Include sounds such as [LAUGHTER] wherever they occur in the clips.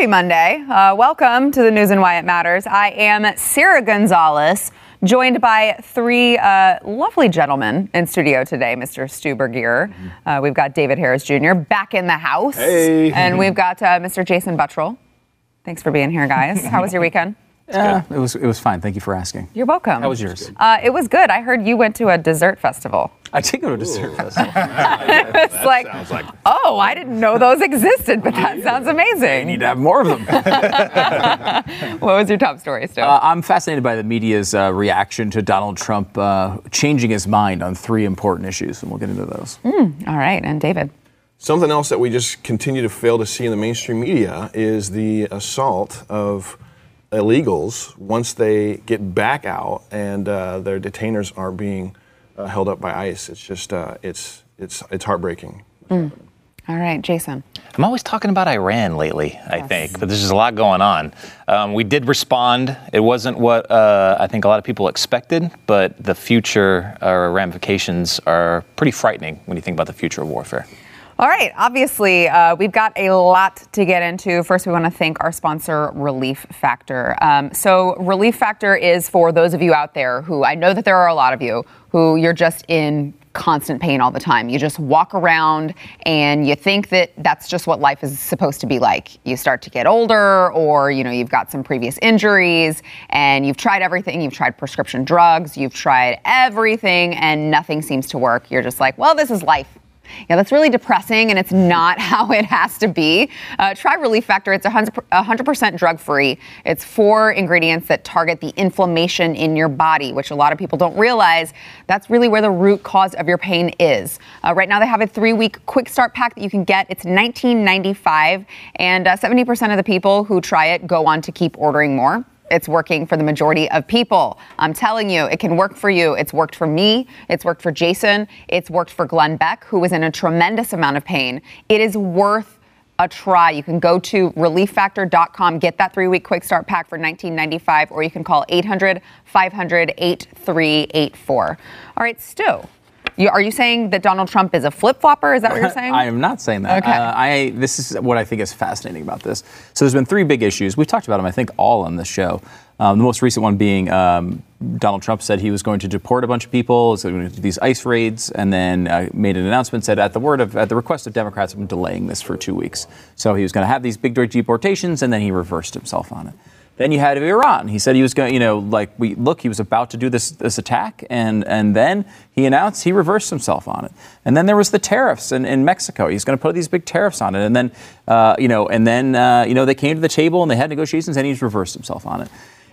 Happy Monday. Uh, welcome to the news and why it matters. I am Sarah Gonzalez, joined by three uh, lovely gentlemen in studio today. Mr. Stu Burguiere. Uh, we've got David Harris Jr. back in the house. Hey. And we've got uh, Mr. Jason Buttrell. Thanks for being here, guys. [LAUGHS] How was your weekend? Yeah, it was it was fine. Thank you for asking. You're welcome. How was yours? Uh, it was good. I heard you went to a dessert festival. I did go to a dessert festival. [LAUGHS] [LAUGHS] It's like, sounds like- oh, I didn't know those existed, but that sounds amazing. Need to have more of them. [LAUGHS] What was your top story, Stu? Uh, I'm fascinated by the media's uh, reaction to Donald Trump uh, changing his mind on three important issues, and we'll get into those. All right, and David. Something else that we just continue to fail to see in the mainstream media is the assault of illegals once they get back out and uh, their detainers are being uh, held up by ICE. It's just uh, it's it's it's heartbreaking. All right, Jason. I'm always talking about Iran lately, I think, but there's just a lot going on. Um, we did respond. It wasn't what uh, I think a lot of people expected, but the future uh, ramifications are pretty frightening when you think about the future of warfare. All right, obviously, uh, we've got a lot to get into. First, we want to thank our sponsor, Relief Factor. Um, so, Relief Factor is for those of you out there who I know that there are a lot of you who you're just in constant pain all the time. You just walk around and you think that that's just what life is supposed to be like. You start to get older or you know you've got some previous injuries and you've tried everything. You've tried prescription drugs, you've tried everything and nothing seems to work. You're just like, "Well, this is life." Yeah, that's really depressing, and it's not [LAUGHS] how it has to be. Uh, try Relief Factor. It's 100%, 100% drug free. It's four ingredients that target the inflammation in your body, which a lot of people don't realize. That's really where the root cause of your pain is. Uh, right now, they have a three week quick start pack that you can get. It's $19.95, and uh, 70% of the people who try it go on to keep ordering more it's working for the majority of people. I'm telling you, it can work for you. It's worked for me. It's worked for Jason. It's worked for Glenn Beck, who was in a tremendous amount of pain. It is worth a try. You can go to relieffactor.com, get that three week quick start pack for $19.95, or you can call 800 500 8384. All right, Stu. You, are you saying that Donald Trump is a flip flopper? Is that what you're [LAUGHS] saying? I am not saying that. Okay. Uh, I this is what I think is fascinating about this. So there's been three big issues. We've talked about them, I think, all on this show. Um, the most recent one being um, Donald Trump said he was going to deport a bunch of people, so going to do these ICE raids, and then uh, made an announcement said at the word of at the request of Democrats, I'm delaying this for two weeks. So he was going to have these big deportations, and then he reversed himself on it. Then you had Iran. He said he was going, you know, like we look, he was about to do this this attack, and and then he announced he reversed himself on it. And then there was the tariffs in, in Mexico. He's going to put these big tariffs on it, and then uh, you know, and then uh, you know they came to the table and they had negotiations, and he's reversed himself on it.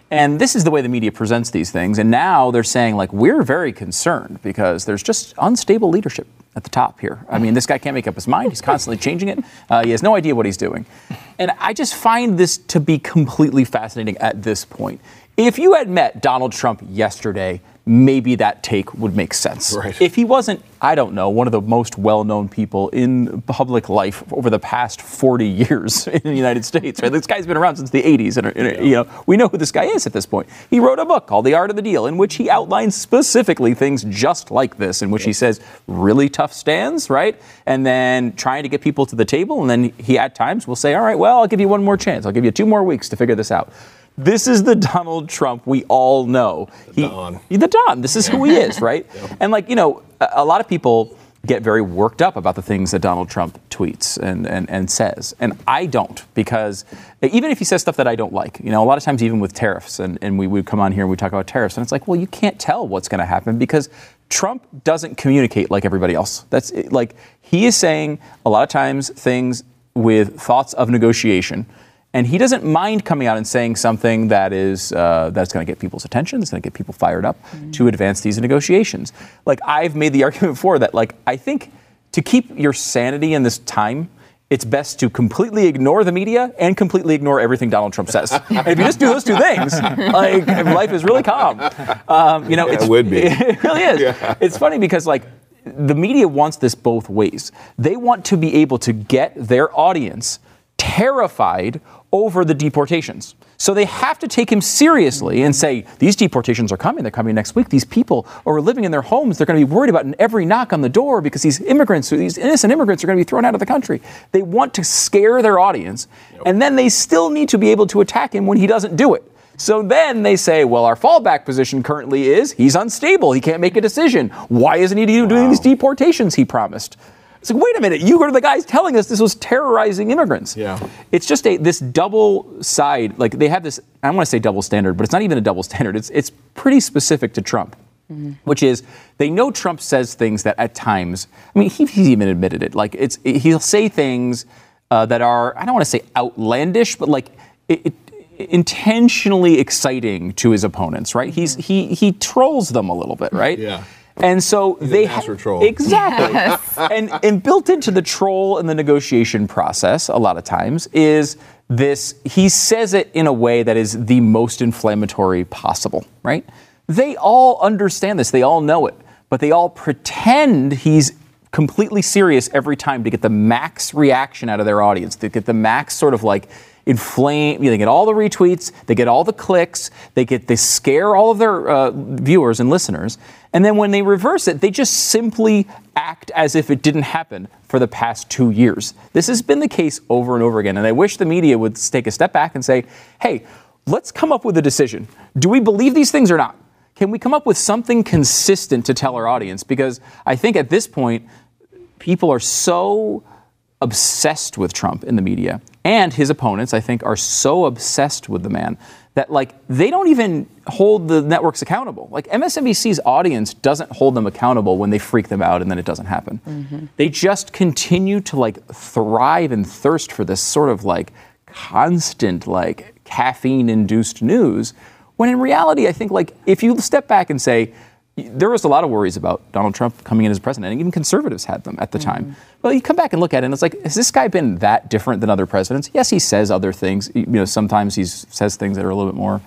And this is the way the media presents these things. And now they're saying, like, we're very concerned because there's just unstable leadership at the top here. I mean, this guy can't make up his mind. He's constantly changing it. Uh, he has no idea what he's doing. And I just find this to be completely fascinating at this point. If you had met Donald Trump yesterday, maybe that take would make sense. Right. If he wasn't, I don't know, one of the most well known people in public life over the past 40 years [LAUGHS] in the United States, right? This guy's been around since the 80s, and, and, you know, we know who this guy is at this point. He wrote a book called The Art of the Deal, in which he outlines specifically things just like this, in which he says really tough stands, right? And then trying to get people to the table, and then he at times will say, all right, well, I'll give you one more chance. I'll give you two more weeks to figure this out. This is the Donald Trump we all know. The Don. The Don. This is who he is, [LAUGHS] right? And like, you know, a, a lot of people get very worked up about the things that Donald Trump tweets and, and, and says. And I don't, because even if he says stuff that I don't like, you know, a lot of times even with tariffs, and, and we would come on here and we talk about tariffs, and it's like, well, you can't tell what's going to happen because Trump doesn't communicate like everybody else. That's like, he is saying a lot of times things with thoughts of negotiation and he doesn't mind coming out and saying something that is uh, that's going to get people's attention, that's going to get people fired up to advance these negotiations. Like I've made the [LAUGHS] argument before that like I think to keep your sanity in this time. It's best to completely ignore the media and completely ignore everything Donald Trump says. and if you just do those two things, [LAUGHS] like life is really calm. Um, you know, Yeah, it's, it would be. [LAUGHS] It really is. It's funny because like the media wants this both ways. They want to be able to get their audience terrified over the deportations. So they have to take him seriously and say, these deportations are coming. They're coming next week. These people are living in their homes. They're going to be worried about every knock on the door because these immigrants, these innocent immigrants, are going to be thrown out of the country. They want to scare their audience. And then they still need to be able to attack him when he doesn't do it. So then they say, well, our fallback position currently is he's unstable. He can't make a decision. Why isn't he doing these deportations he promised? It's like, wait a minute, you were the guys telling us this was terrorizing immigrants. Yeah. It's just a this double side, like they have this, I don't want to say double standard, but it's not even a double standard. It's it's pretty specific to Trump. Which is, they know Trump says things that at times, I mean, he, he's even admitted it. Like, it's he'll say things uh, that are, I don't want to say outlandish, but like it, it, intentionally exciting to his opponents, right? He's he he trolls them a little bit, right? Yeah. And so He's a they master ha- troll. exactly, and and built into the troll and the negotiation process a lot of times is this. He says it in a way that is the most inflammatory possible, right? They all understand this. They all know it, but they all pretend he's completely serious every time to get the max reaction out of their audience, to get the max sort of like inflame. They get all the retweets, they get all the clicks, they get they scare all of their uh, viewers and listeners, and then when they reverse it, they just simply act as if it didn't happen for the past two years. This has been the case over and over again, and I wish the media would take a step back and say, "Hey, let's come up with a decision. Do we believe these things or not?" Can we come up with something consistent to tell our audience? Because I think at this point, people are so obsessed with Trump in the media, and his opponents, I think, are so obsessed with the man that like they don't even hold the networks accountable. Like MSNBC's audience doesn't hold them accountable when they freak them out and then it doesn't happen. Mm-hmm. They just continue to like thrive and thirst for this sort of like constant like caffeine induced news when in reality I think like if you step back and say there was a lot of worries about Donald Trump coming in as president, and even conservatives had them at the time. Well, you come back and look at it, and it's like, has this guy been that different than other presidents? Yes, he says other things. You know, sometimes he says things that are a little bit more,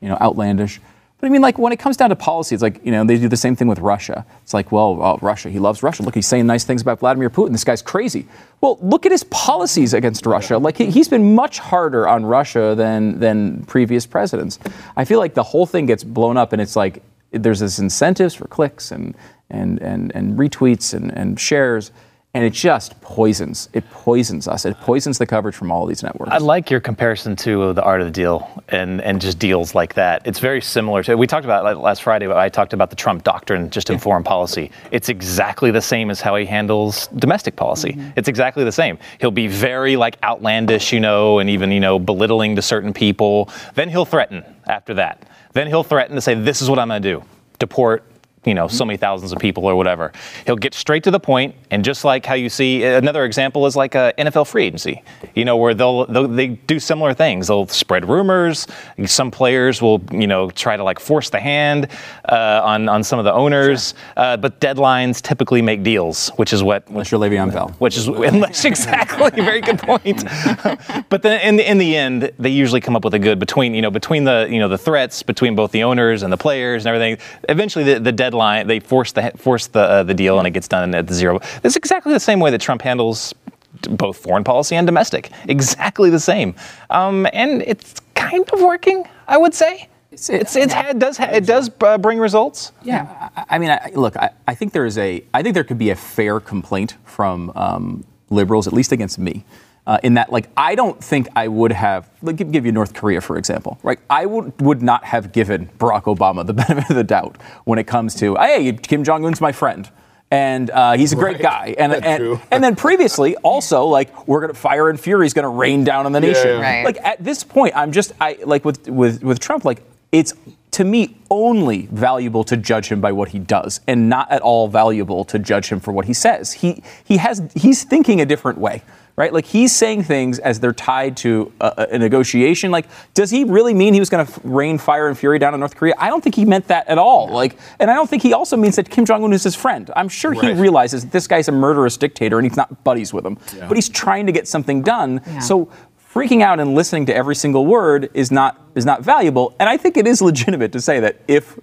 you know, outlandish. But I mean, like when it comes down to policy, it's like you know they do the same thing with Russia. It's like, well, uh, Russia, he loves Russia. Look, he's saying nice things about Vladimir Putin. This guy's crazy. Well, look at his policies against Russia. Like he, he's been much harder on Russia than than previous presidents. I feel like the whole thing gets blown up, and it's like there's this incentives for clicks and and and, and retweets and, and shares. And it just poisons. It poisons us. It poisons the coverage from all these networks. I like your comparison to the art of the deal and, and just deals like that. It's very similar to, we talked about it last Friday, I talked about the Trump doctrine just in foreign policy. It's exactly the same as how he handles domestic policy. Mm-hmm. It's exactly the same. He'll be very like outlandish, you know, and even, you know, belittling to certain people. Then he'll threaten after that. Then he'll threaten to say, this is what I'm going to do. Deport you know, so many thousands of people or whatever. He'll get straight to the point, and just like how you see another example is like a NFL free agency, you know, where they'll, they'll they do similar things. They'll spread rumors. Some players will, you know, try to like force the hand uh, on on some of the owners. Uh, but deadlines typically make deals, which is what Unless you're Le'Veon Bell. which is unless [LAUGHS] exactly very good point. [LAUGHS] but then in the, in the end, they usually come up with a good between you know between the you know the threats between both the owners and the players and everything. Eventually, the, the deadline they force the force the uh, the deal and it gets done at the zero. It's exactly the same way that Trump handles both foreign policy and domestic. Exactly the same, um, and it's kind of working. I would say. It's, it's, it's it does it does uh, bring results. Yeah, I, I mean, I, look, I, I think there is a, I think there could be a fair complaint from um, liberals, at least against me, uh, in that, like, I don't think I would have, like, give, give you North Korea for example, right? I would would not have given Barack Obama the [LAUGHS] benefit of the doubt when it comes to, hey, Kim Jong Un's my friend. And uh, he's a great Right. guy, and and, and then previously also like we're gonna fire and fury is gonna rain down on the nation. yeah. Right. Like at this point, I'm just I like with with with Trump, like it's to me only valuable to judge him by what he does, and not at all valuable to judge him for what he says. He he has he's thinking a different way. Right, like he's saying things as they're tied to a, a negotiation. Like, does he really mean he was going to rain fire and fury down on North Korea? I don't think he meant that at all. Like, and I don't think he also means that Kim Jong Un is his friend. I'm sure he realizes that this guy's a murderous dictator and he's not buddies with him. But he's trying to get something done. So freaking out and listening to every single word is not is not valuable. And I think it is [LAUGHS] legitimate to say that if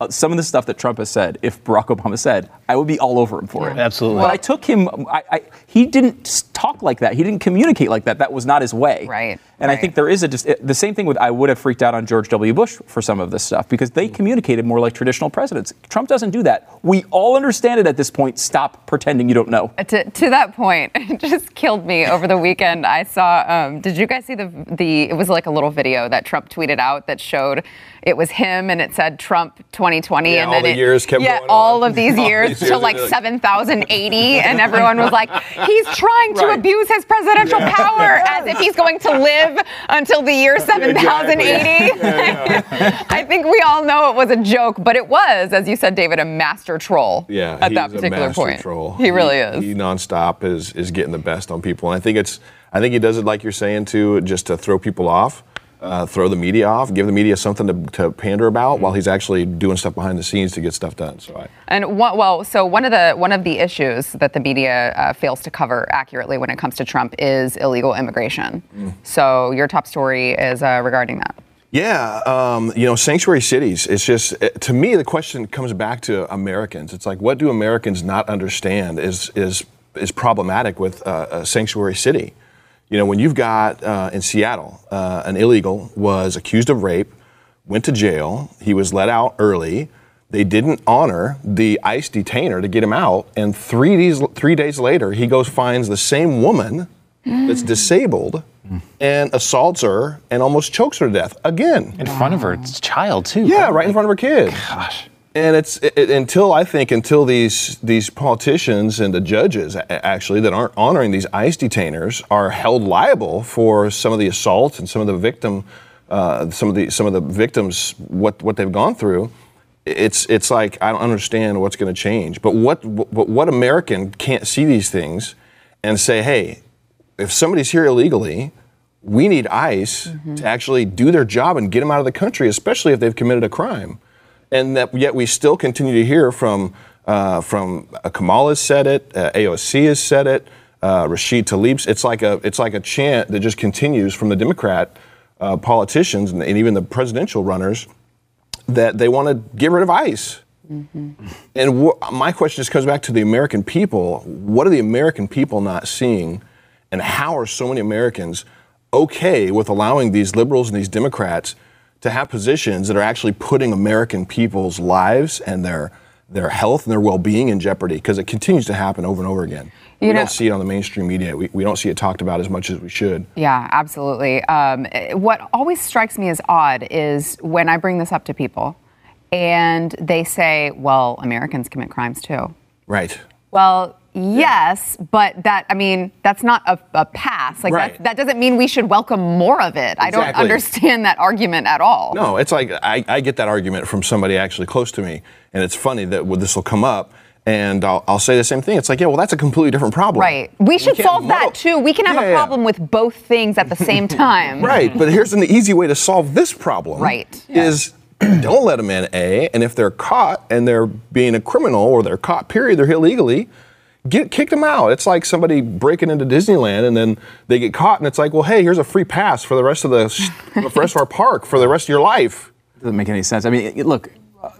Uh, some of the stuff that Trump has said, if Barack Obama said, I would be all over him for it. Absolutely. But I took him. I, I, he didn't talk like that. He didn't communicate like that. That was not his way. Right, And I think there is a dis- the same thing with I would have freaked out on George W. Bush for some of this stuff because they communicated more like traditional presidents. Trump doesn't do that. We all understand it at this point. Stop pretending you don't know. To, to that point, [LAUGHS] it just killed me over the weekend. I saw. Um, did you guys see the the? It was like a little video that Trump tweeted out that showed it was him and it said Trump 2020, Yeah, and all then the it, years kept yeah, going all on. [LAUGHS] of these years these till like like- 7,080, and everyone was [LAUGHS] like, he's trying to Right. abuse his presidential power as if he's going to live until the year [LAUGHS] 7080. [LAUGHS] I think we all know it was a joke, but it was, as you said, David, a master troll. Yeah, at that particular point. Troll. He really is. He nonstop is is getting the best on people, and I think it's I think he does it like you're saying too, just to throw people off, uh, throw the media off, give the media something to, to pander about, while he's actually doing stuff behind the scenes to get stuff done. So I, And one, well, so one of the one of the issues that the media uh, fails to cover accurately when it comes to Trump is illegal immigration. Mm. So your top story is uh, regarding that. Yeah, um, you know, sanctuary cities. It's just to me the question comes back to Americans. It's like, what do Americans not understand is is is problematic with uh, a sanctuary city? You know, when you've got uh, in Seattle, uh, an illegal was accused of rape, went to jail. He was let out early. They didn't honor the ICE detainer to get him out, and three days three days later, he goes finds the same woman that's disabled and assaults her and almost chokes her to death again. in front of her child too. Yeah, right in front of her kid. Gosh. And it's it, until I think until these these politicians and the judges actually that aren't honoring these ICE detainers are held liable for some of the assaults and some of the victim uh, some of the some of the victims what what they've gone through. It's it's like I don't understand what's going to change. But what what what American can't see these things and say, hey, if somebody's here illegally, we need ICE to actually do their job and get them out of the country, especially if they've committed a crime. And that yet we still continue to hear from uh, from uh, Kamal has said it, uh, AOC has said it, uh, Rashid Tlaib's. It's like a it's like a chant that just continues from the Democrat uh, politicians and, and even the presidential runners that they want to get rid of ICE. And wh- my question just comes back to the American people. What are the American people not seeing? And how are so many Americans okay with allowing these liberals and these Democrats to have positions that are actually putting American people's lives and their their health and their well-being in jeopardy? Because it continues to happen over and over again. You we know- don't see it on the mainstream media. We, we don't see it talked about as much as we should. Yeah, absolutely. Um, what always strikes me as odd is when I bring this up to people and they say, well, Americans commit crimes too. Right. Well, yes, but that, I mean, that's not a, a pass. Like, Right. that, that doesn't mean we should welcome more of it. I don't understand that argument at all. No, it's like I, I get that argument from somebody actually close to me, and it's funny that this will come up, and I'll, I'll say the same thing. It's like, yeah, well, that's a completely different problem. Right. We should can't solve muddle- that too. We can have Yeah, a yeah. problem with both things at the same [LAUGHS] time. Right, but here's an easy way to solve this problem. Right. Is [CLEARS THROAT] don't let them in, A, and if they're caught and they're being a criminal or they're caught, period, they're illegally, get kick them out. It's like somebody breaking into Disneyland and then they get caught and it's like, well, hey, here's a free pass for the rest of the [LAUGHS] the rest of our park for the rest of your life. doesn't make any sense. I mean, look,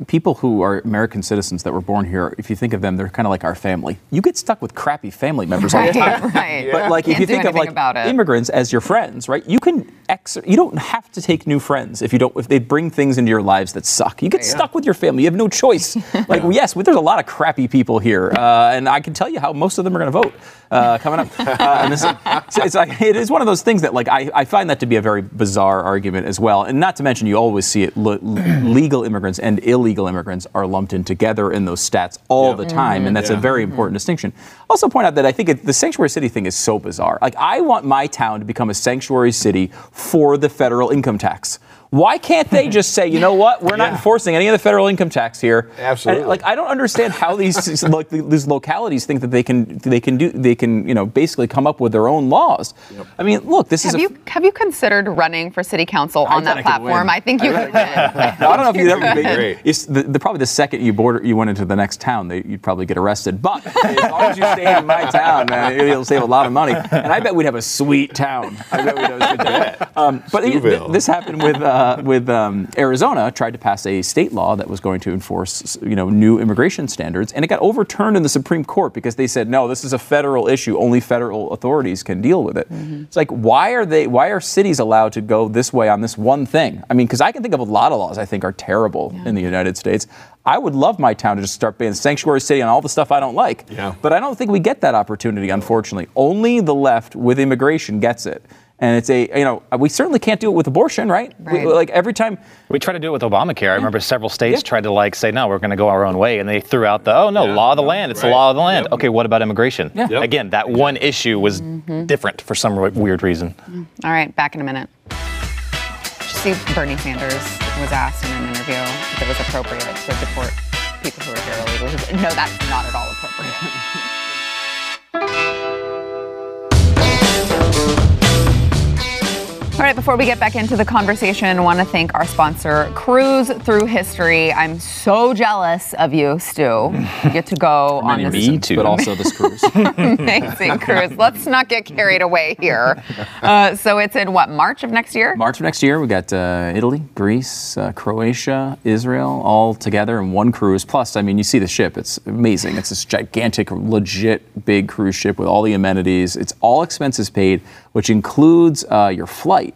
people who are American citizens that were born here, if you think of them, they're kind of like our family. You get stuck with crappy family members all the time. right. But like, if Can't you think of like about immigrants as your friends, right? You can ex- you don't have to take new friends if you don't if they bring things into your lives that suck. You get stuck with your family. You have no choice. [LAUGHS] like, yes, there's a lot of crappy people here, uh, and I can tell you how most of them are going to vote uh, coming up. [LAUGHS] Uh, and this, so it's like it is one of those things that like I, I find that to be a very bizarre argument as well, and not to mention you always see it le- [CLEARS THROAT] legal immigrants and illegal immigrants are lumped in together in those stats all the time, and that's a very important distinction. Also, point out that I think it, the sanctuary city thing is so bizarre. Like, I want my town to become a sanctuary city for the federal income tax. Why can't they just say, you know what, we're not [LAUGHS] enforcing any of the federal income tax here? Absolutely. And, like, I don't understand how [LAUGHS] these like these localities think that they can they can do they can you know basically come up with their own laws. I mean, look, this is Have a, you have you considered running for city council on that I platform? I think you could win. [LAUGHS] Now, I don't know if you'd ever be. Great. It's the, the, probably the second you border, you went into the next town, they, you'd probably get arrested. But as long as you stay in my town, man, it'll save a lot of money. And I bet we'd have a sweet town. I bet we'd have a good town. Um, but it- Steubenville. this happened with uh, uh, with um, Arizona tried to pass a state law that was going to enforce, you know, new immigration standards, and it got overturned in the Supreme Court because they said no, this is a federal issue. Only federal authorities can deal with it. Mm-hmm. It's like why are they? Why are cities allowed to go this way on this one thing? I mean, because I can think of a lot of laws I think are terrible in the United States. I would love my town to just start being a sanctuary city on all the stuff I don't like. Yeah. But I don't think we get that opportunity, unfortunately. Only the left with immigration gets it. And it's a, you know, we certainly can't do it with abortion, right? We- Right. like every time, We tried to do it with Obamacare. I remember several states Yeah. tried to like say, no, we're going to go our own way, and they threw out the, oh no, Yeah. law of the land. It's the law of the land. Yep. Okay, what about immigration? Yeah. Yep. Again, that one issue was Mm-hmm. different for some weird reason. All right, back in a minute. Did see Bernie Sanders was asked in an interview if it was appropriate to deport people who are here illegally. No, that's not at all appropriate. [LAUGHS] All right, before we get back into the conversation, I want to thank our sponsor, Cruise Through History. I'm so jealous of you, Stu. You get to go [LAUGHS] on this Me too. but also the cruise. [LAUGHS] amazing cruise. Let's not get carried away here. Uh, so it's in what, March of next year? March of next year, we got uh, Italy, Greece, uh, Croatia, Israel, all together in one cruise. Plus, I mean, you see the ship; it's amazing. It's this gigantic, legit, big cruise ship with all the amenities. It's all expenses paid, which includes uh, your flight.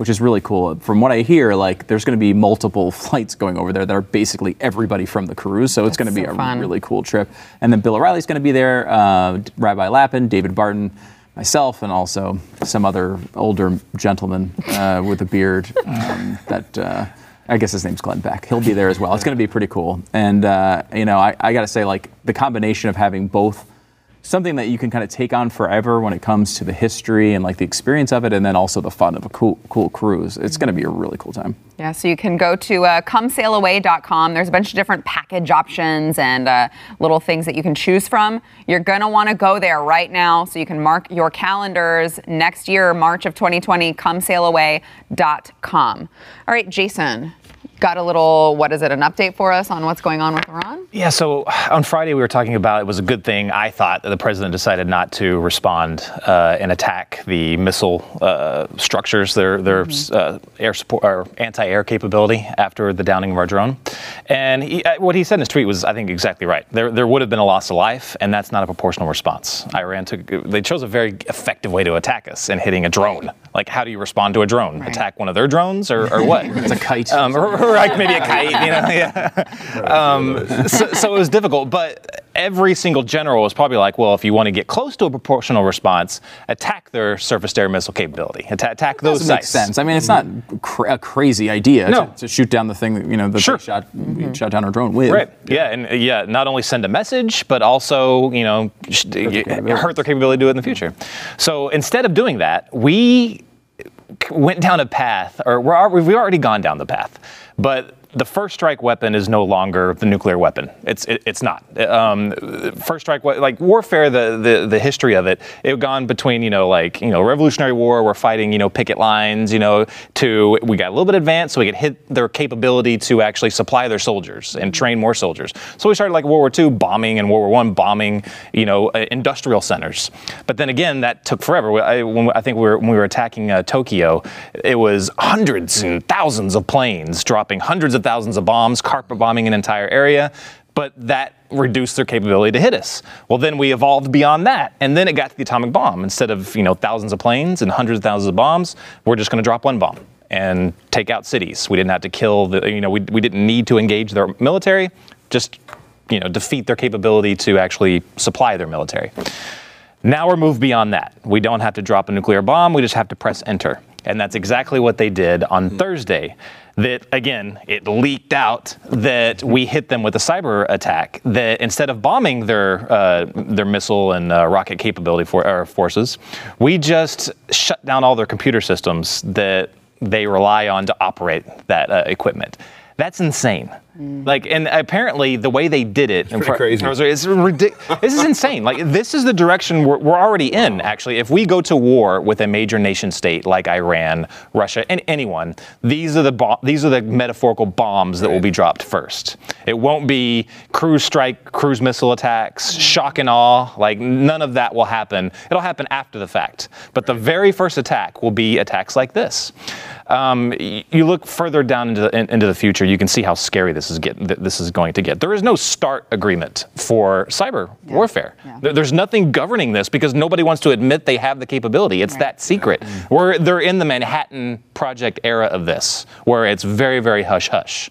Which is really cool. From what I hear, like there's going to be multiple [LAUGHS] flights going over there that are basically everybody from the cruise. So it's going to be so a fun. really cool trip. And then Bill O'Reilly's going to be there, uh, Rabbi Lapin, David Barton, myself, and also some other older gentleman uh, with a beard um, that. Uh, I guess his name's Glenn Beck. He'll be there as well. It's going to be pretty cool. And, uh, you know, I, I got to say, like, the combination of having both something that you can kind of take on forever when it comes to the history and, like, the experience of it, and then also the fun of a cool, cool cruise, it's going to be a really cool time. Yeah, so you can go to uh, comesailaway.com. There's a bunch of different package options and uh, little things that you can choose from. You're going to want to go there right now so you can mark your calendars next year, March of 2020, comesailaway.com. All right, Jason, got a little, what is it, an update for us on what's going on with Iran? Yeah, so on Friday we were talking about it was a good thing, I thought, that the president decided not to respond uh, and attack the missile uh, structures, their, their uh, air support or anti-air capability after the downing of our drone. And he, uh, what he said in his tweet was, I think, exactly right. There, there would have been a loss of life, and that's not a proportional response. Iran took, they chose a very effective way to attack us in hitting a drone. Like, how do you respond to a drone? Right. Attack one of their drones or, or what? [LAUGHS] It's a kite. Um, or, or like maybe a kite, you know? [LAUGHS] Yeah. [LAUGHS] Um, so, so it was difficult, but every single general was probably like, well, if you want to get close to a proportional response, attack their surface-to-air missile capability. Atta- attack those Doesn't make sites. sense. I mean, it's not cra- a crazy idea No. to, to shoot down the thing that you know that Sure. they shot we shot down our drone with. Right. Yeah, and uh, yeah, not only send a message, but also, you know, sh- capabilities. hurt their capability to do it in the future. So instead of doing that, we went down a path, or we're, we've already gone down the path, but the first strike weapon is no longer the nuclear weapon. It's it, it's not. Um, first strike like warfare, the, the the history of it, it gone between you know like you know Revolutionary War, we're fighting you know picket lines, you know, to we got a little bit advanced, so we could hit their capability to actually supply their soldiers and train more soldiers. So we started like World War II bombing and World War One bombing, you know, uh, industrial centers. But then again, that took forever. I, when, I think we were, when we were attacking uh, Tokyo, it was hundreds and thousands of planes dropping hundreds of thousands of bombs, carpet bombing an entire area. But that reduced their capability to hit us. Well, then we evolved beyond that, and then it got to the atomic bomb. Instead of you know thousands of planes and hundreds of thousands of bombs, we're just going to drop one bomb and take out cities. We didn't have to kill the you know we, we didn't need to engage their military, just you know defeat their capability to actually supply their military. Now we're moved beyond that. We don't have to drop a nuclear bomb, we just have to press enter. And that's exactly what they did on Thursday. That again, it leaked out that we hit them with a cyber attack. That instead of bombing their uh, their missile and uh, rocket capability for our forces, we just shut down all their computer systems that they rely on to operate that uh, equipment. That's insane. Like, and apparently the way they did it, pretty crazy. It's ridiculous. this is insane. Like, this is the direction we're, we're already in. Actually, if we go to war with a major nation state like Iran, Russia, and anyone, these are the bo- these are the metaphorical bombs that will be dropped first. It won't be cruise strike, cruise missile attacks, mm-hmm. shock and awe. Like, none of that will happen. It'll happen after the fact. But the very first attack will be attacks like this. Um, you look further down into the, in- into the future, you can see how scary this is getting. This is going to get. There is no START agreement for cyber warfare. There- there's nothing governing this because nobody wants to admit they have the capability. It's that secret. We're they're in the Manhattan Project era of this, where it's very very hush hush.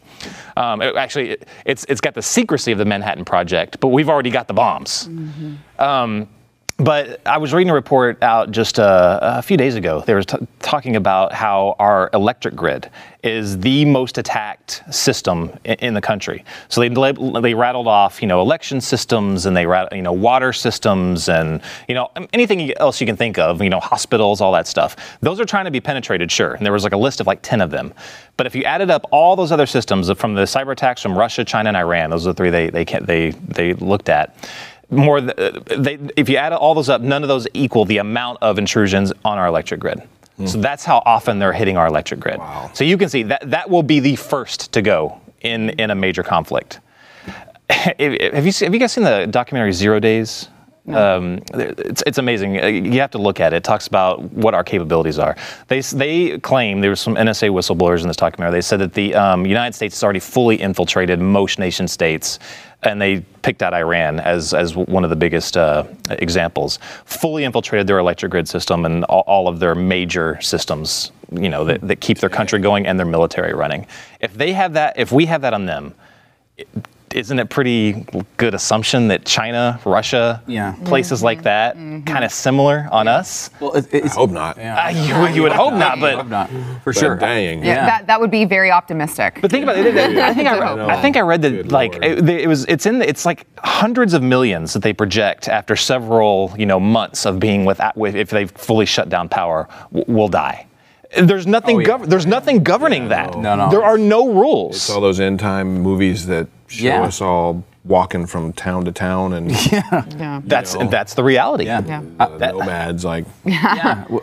Um, it- actually, it- it's it's got the secrecy of the Manhattan Project, but we've already got the bombs. Um, but I was reading a report out just uh, a few days ago. They were t- talking about how our electric grid is the most attacked system in, in the country. So they they rattled off, you know, election systems and they you know water systems and you know anything else you can think of, you know, hospitals, all that stuff. Those are trying to be penetrated, sure. And there was like a list of like ten of them. But if you added up all those other systems from the cyber attacks from Russia, China, and Iran, those are the three they they they they looked at more th- uh, they, if you add all those up none of those equal the amount of intrusions on our electric grid. So that's how often they're hitting our electric grid. So you can see that that will be the first to go in in a major conflict. [LAUGHS] Have you seen, have you guys seen the documentary Zero Days? Um, it's, it's amazing. Uh, You have to look at it. It talks about what our capabilities are. They, they claim there were some NSA whistleblowers in this documentary. They said that the um, United States has already fully infiltrated most nation states, and they picked out Iran as, as one of the biggest uh, examples. Fully infiltrated their electric grid system and all, all of their major systems, you know, that, that keep their country going and their military running. If they have that, if we have that on them, isn't it pretty good assumption that China, Russia, Yeah. places like that, kind of similar on us? Well, it, it's, I hope not. Uh, you, you would hope not, but hope not for But sure. Dang. Yeah, That, that would be very optimistic. But think about it. I think I, I [LAUGHS] know. read, I think I read that Good like it, it was it's in the, it's like hundreds of millions that they project after several you know months of being without with if they've fully shut down power w- will die. There's nothing Oh, yeah. gov- there's nothing governing that. No, no. There are no rules. It's all those end time movies that show Yeah. us all walking from town to town and [LAUGHS] yeah. yeah. that's know. that's the reality. Yeah. Yeah. the nomads like [LAUGHS]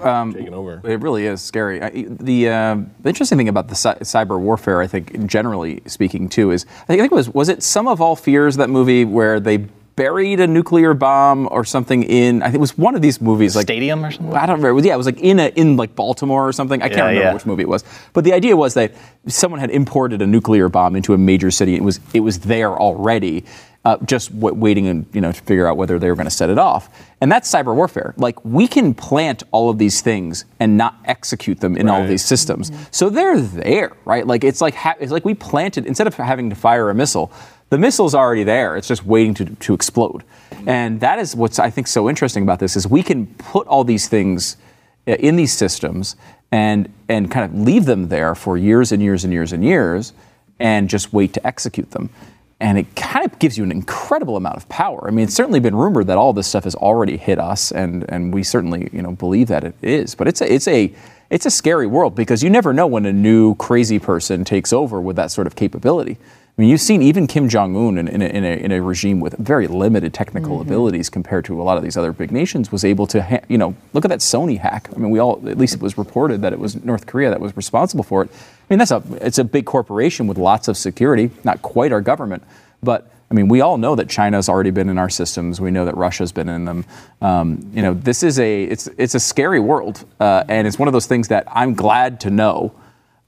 Um, taking over. It really is scary. I, the, uh, the interesting thing about the cy- cyber warfare, I think, generally speaking, too, is I think it was was it Sum of All Fears that movie where they buried a nuclear bomb or something in I think it was one of these movies like Stadium or something? I don't remember. Yeah, it was like in a, in like Baltimore or something. I can't Yeah, remember yeah. which movie it was. But the idea was that someone had imported a nuclear bomb into a major city. It was it was there already, uh, just w- waiting and you know to figure out whether they were going to set it off. And that's cyber warfare. Like we can plant all of these things and not execute them in all of these systems. So they're there, right? Like it's like ha- it's like we planted instead of having to fire a missile. The missile's already there. It's just waiting to, to explode. And that is what's I think so interesting about this is we can put all these things uh, in these systems and and kind of leave them there for years and years and years and years and just wait to execute them. And it kind of gives you an incredible amount of power. I mean, it's certainly been rumored that all this stuff has already hit us, and, and we certainly you know believe that it is. But it's a it's a it's a scary world because you never know when a new crazy person takes over with that sort of capability. I mean, you've seen even Kim Jong Un in, in, a, in, in a regime with very limited technical abilities compared to a lot of these other big nations was able to, ha- you know, look at that Sony hack. I mean, we all, at least it was reported that it was North Korea that was responsible for it. I mean, that's a, it's a big corporation with lots of security, not quite our government, but I mean, we all know that China's already been in our systems. We know that Russia's been in them. Um, you know, this is a, it's, it's a scary world, uh, and it's one of those things that I'm glad to know.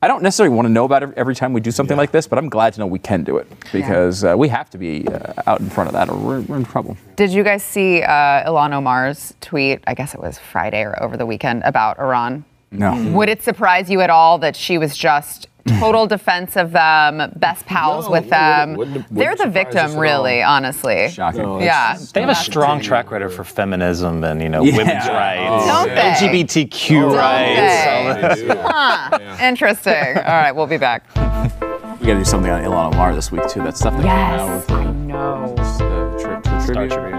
I don't necessarily want to know about it every time we do something like this, but I'm glad to know we can do it because uh, we have to be uh, out in front of that or we're, we're in trouble. Did you guys see uh, Ilhan Omar's tweet? I guess it was Friday or over the weekend about Iran. No. Would it surprise you at all that she was just total defense of them, best pals No, with them? wouldn't- wouldn't- They're wouldn't the surprise us victim, really, honestly. Shocking. No, Yeah. that's- They have a strong track record for feminism and you know Yeah. women's rights, Don't they? LGBTQ Don't rights. they? all that. They do. Yeah. Interesting. [LAUGHS] All right, we'll be back. We got to do something on Ilhan Omar this week too. That stuff that came out with I know. uh, tri- tri- Star. Tribune,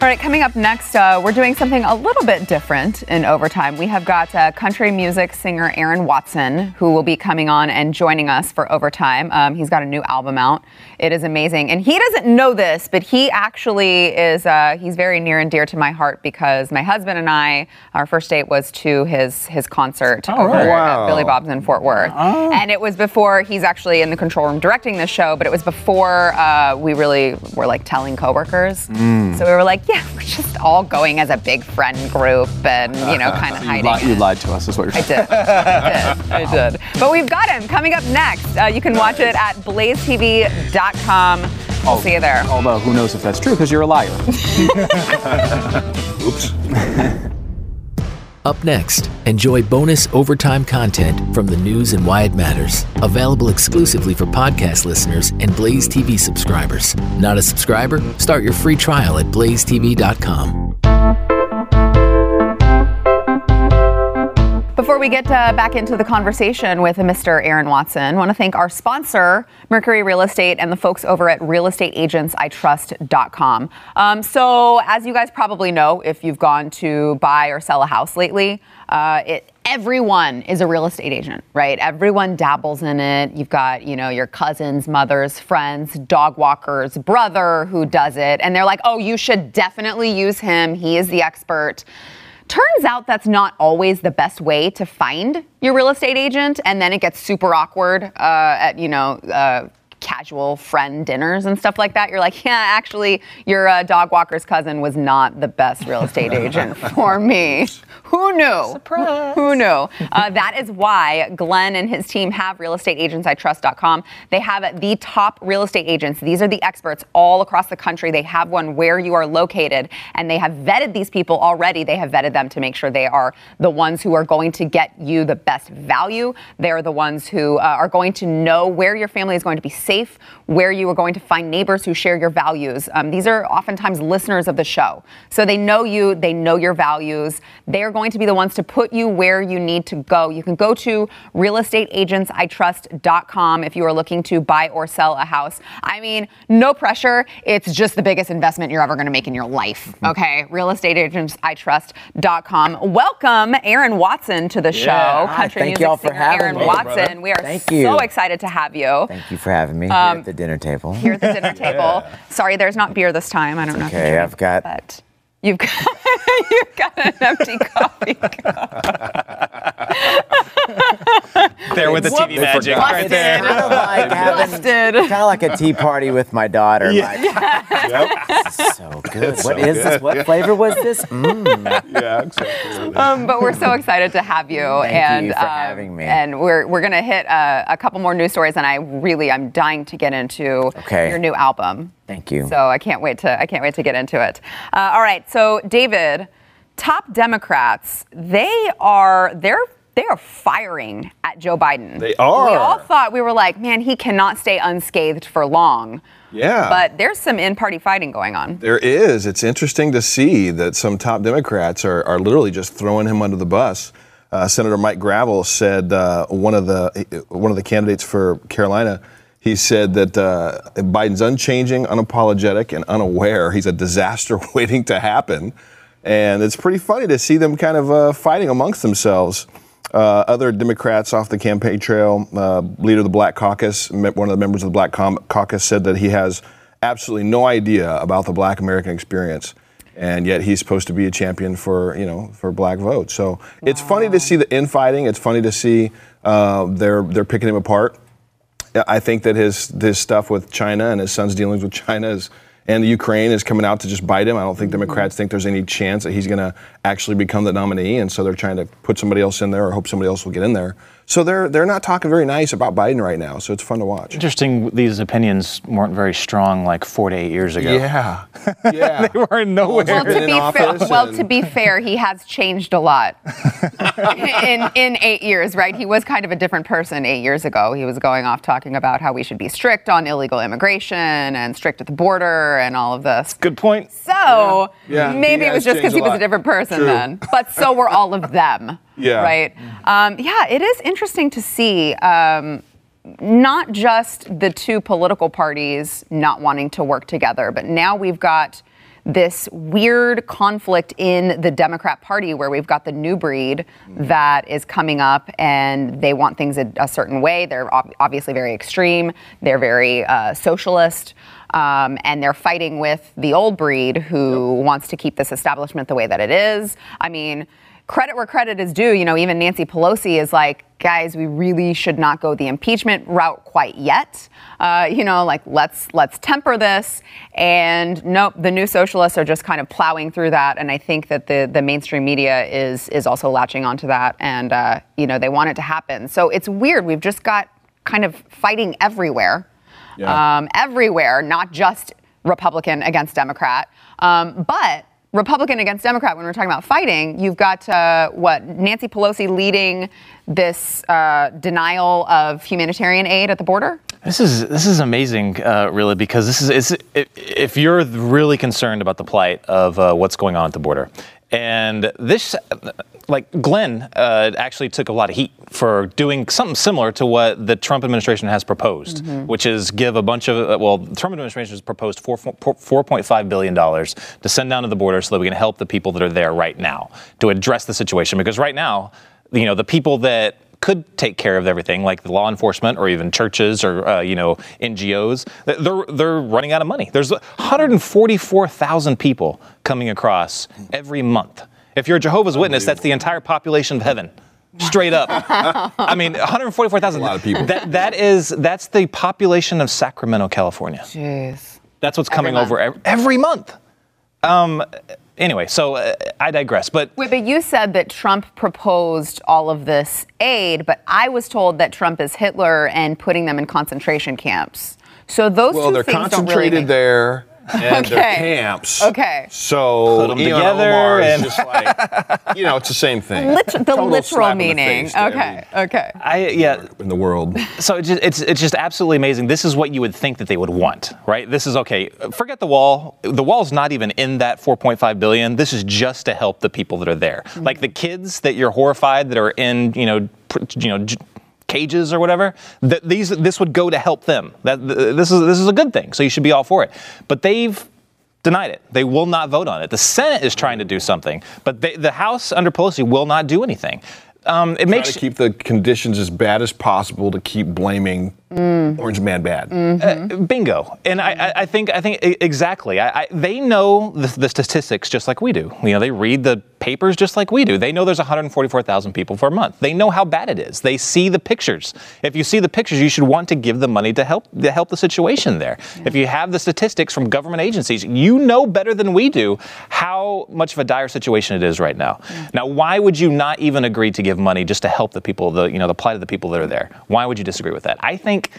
All right, coming up next, uh, we're doing something a little bit different in overtime. We have got uh, country music singer Aaron Watson, who will be coming on and joining us for overtime. Um, he's got a new album out. It is amazing, and he doesn't know this, but he actually is. Uh, he's very near and dear to my heart because my husband and I, our first date was to his his concert over right. at Billy Bob's in Fort Worth, and it was before he's actually in the control room directing this show, but it was before uh, we really were like telling coworkers. So we were like, yeah, we're just all going as a big friend group and, you know, [LAUGHS] kind of hiding. li- you lied to us, is what you're saying. I did. I did. I did. But we've got him coming up next. Uh, you can watch it at blazetv.com. We'll see you there. Although, who knows if that's true because you're a liar. [LAUGHS] [LAUGHS] Oops. Up next, enjoy bonus overtime content from the news and why it matters. Available exclusively for podcast listeners and Blaze TV subscribers. Not a subscriber? Start your free trial at blazetv.com. Before we get uh, back into the conversation with Mr. Aaron Watson, I want to thank our sponsor, Mercury Real Estate, and the folks over at realestateagentsitrust.com. Um, so, as you guys probably know, if you've gone to buy or sell a house lately, uh, it, everyone is a real estate agent, right? Everyone dabbles in it. You've got, you know, your cousins, mothers, friends, dog walkers, brother who does it, and they're like, "Oh, you should definitely use him. He is the expert." Turns out that's not always the best way to find your real estate agent, and then it gets super awkward uh, at you know uh, casual friend dinners and stuff like that. You're like, yeah, actually, your uh, dog walker's cousin was not the best real estate [LAUGHS] agent for me. Who knew? Surprise. Who knew? Uh, that is why Glenn and his team have realestateagentsitrust.com. They have the top real estate agents. These are the experts all across the country. They have one where you are located, and they have vetted these people already. They have vetted them to make sure they are the ones who are going to get you the best value. They're the ones who uh, are going to know where your family is going to be safe, where you are going to find neighbors who share your values. Um, these are oftentimes listeners of the show. So they know you, they know your values. They are going to be the ones to put you where you need to go. You can go to realestateagentsitrust.com if you are looking to buy or sell a house. I mean, no pressure. It's just the biggest investment you're ever going to make in your life. Okay. Realestateagentsitrust.com. Welcome, Aaron Watson, to the show. Hi, Country thank y'all for having Aaron me. Watson. We are Thank you. so excited to have you Thank you for having me here Um, at the dinner table. here at the dinner [LAUGHS] table. Sorry, there's not beer this time. I don't know. if you okay, drink, I've got- But you've got [LAUGHS] you've got an empty [LAUGHS] coffee cup. There with the TV magic right there. kind of like having, kind of like a tea party with my daughter. Like, this is so good. What is this? What flavor was this? [LAUGHS] Mm. Yeah, exactly. Um, but we're so excited to have you, Thank and you for um, having me. And we're we're gonna hit uh, a couple more news stories, and I really I'm dying to get into Okay. your new album. Thank you. So I can't wait to I can't wait to get into it. Uh, all right, so David, top Democrats, they are they're they are firing at Joe Biden. They are. We all thought we were like, man, he cannot stay unscathed for long. Yeah. But there's some in-party fighting going on. There is. It's interesting to see that some top Democrats are, are literally just throwing him under the bus. Uh, Senator Mike Gravel said uh, one of the one of the candidates for Carolina. He said that uh, Biden's unchanging, unapologetic, and unaware. He's a disaster [LAUGHS] waiting to happen, and it's pretty funny to see them kind of uh, fighting amongst themselves. Uh, other Democrats off the campaign trail, uh, leader of the Black Caucus, one of the members of the Black Caucus, said that he has absolutely no idea about the Black American experience, and yet he's supposed to be a champion for you know for Black votes. So it's funny to see the infighting. It's funny to see uh, they're they're picking him apart. I think that his his stuff with China and his son's dealings with China is and the Ukraine is coming out to just bite him. I don't think mm-hmm. Democrats think there's any chance that he's going to actually become the nominee, and so they're trying to put somebody else in there or hope somebody else will get in there. So they're they're not talking very nice about Biden right now. So it's fun to watch. Interesting, these opinions weren't very strong like four to eight years ago. Yeah, [LAUGHS] yeah. They were nowhere. Well, to be fair, well, to be fair, he has changed a lot [LAUGHS] in in eight years, right? He was kind of a different person eight years ago. He was going off talking about how we should be strict on illegal immigration and strict at the border and all of this. Good point. So Yeah. Yeah, maybe it was just because he was a different person True. then. But so were all of them. [LAUGHS] Yeah. Right. Um, yeah, it is interesting to see. Um, not just the two political parties not wanting to work together, but now we've got this weird conflict in the Democrat Party where we've got the new breed that is coming up and they want things a, a certain way. They're ob- obviously very extreme, they're very uh, socialist. Um, and they're fighting with the old breed who wants to keep this establishment the way that it is. I mean, credit where credit is due. You know, even Nancy Pelosi is like, guys, we really should not go the impeachment route quite yet. Uh, you know, like let's let's temper this. And nope, the new socialists are just kind of plowing through that. And I think that the the mainstream media is is also latching onto that, and uh, you know they want it to happen. So it's weird. We've just got kind of fighting everywhere, Yeah. um, everywhere, not just Republican against Democrat, um, but. Republican against Democrat, when we're talking about fighting, you've got uh, what Nancy Pelosi leading this uh, denial of humanitarian aid at the border. This is this is amazing, uh, really, because this is if you're really concerned about the plight of uh, what's going on at the border, and this, like Glenn, uh, actually took a lot of heat for doing something similar to what the Trump administration has proposed, which is give a bunch of uh, well, the Trump administration has proposed four four point five billion dollars to send down to the border so that we can help the people that are there right now to address the situation, because right now, you know, the people that could take care of everything, like the law enforcement or even churches or uh, you know NGOs. They're they're running out of money. There's 144,000 people coming across every month. If you're a Jehovah's Witness, that's the entire population of heaven. Straight up. I mean, 144,000. A lot of people. That that is that's the population of Sacramento, California. Jeez. That's what's coming month. over every, every month. Um. Anyway, so uh, I digress. But Wait, but you said that Trump proposed all of this aid, but I was told that Trump is Hitler and putting them in concentration camps. So those Well, two they're things don't concentrated really make- there. And Okay. they're camps. Okay. So Put 'em Ilhan together Omar is and- just like, you know, it's the same thing. [LAUGHS] Lit- the Total literal slap in the meaning. face Okay. Okay. I yeah. In the world. So it's just, it's it's just absolutely amazing. This is what you would think that they would want, right? This is okay. Forget the wall. The wall's not even in that 4.5 billion. This is just to help the people that are there, mm-hmm. like the kids that you're horrified that are in, you know, pr- you know. J- Cages or whatever. That these this would go to help them. That th- this is this is a good thing. So you should be all for it. But they've denied it. They will not vote on it. The Senate is trying to do something, but they, the House under Pelosi will not do anything. Um, it Try makes to keep the conditions as bad as possible to keep blaming mm. Orange Man bad. Mm-hmm. Uh, bingo, and I, I- I think I think exactly. I, I, they know the, the statistics just like we do. You know, they read the papers just like we do. They know there's 144,000 people for a month. They know how bad it is. They see the pictures. If you see the pictures, you should want to give the money to help to help the situation there. If you have the statistics from government agencies, you know better than we do how much of a dire situation it is right now. Now, why would you not even agree to give money just to help the people, the you know the plight of the people that are there? Why would you disagree with that? I think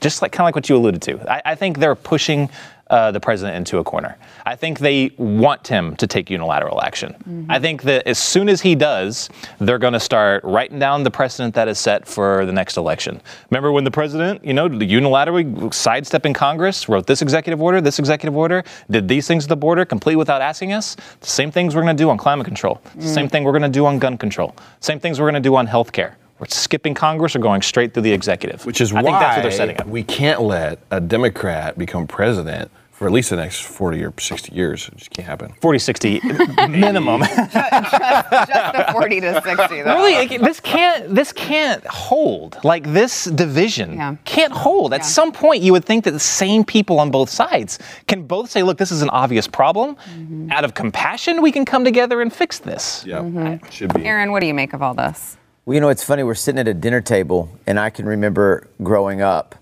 just like kind of like what you alluded to. I, I think they're pushing uh, the president into a corner. I think they want him to take unilateral action. I think that as soon as he does, they're going to start writing down the precedent that is set for the next election. Remember when the president, you know, unilaterally sidestepping Congress, wrote this executive order, this executive order, did these things at the border, complete without asking us? The same things we're going to do on climate control. Same thing we're going to do on gun control. Same things we're going to do on health care. We're skipping Congress or going straight through the executive. Which is I why think that's what they're setting up. we can't let a Democrat become president for at least the next 40 or 60 years. It just can't happen. 40, 60 [LAUGHS] minimum. Just the 40 to 60, though. really, this can't this can't hold. Like this division Yeah. can't hold. At Yeah. some point, you would think that the same people on both sides can both say, "Look, this is an obvious problem. Mm-hmm. Out of compassion, we can come together and fix this." Yeah, Mm-hmm. should be. Aaron, what do you make of all this? Well, you know, it's funny. We're sitting at a dinner table, and I can remember growing up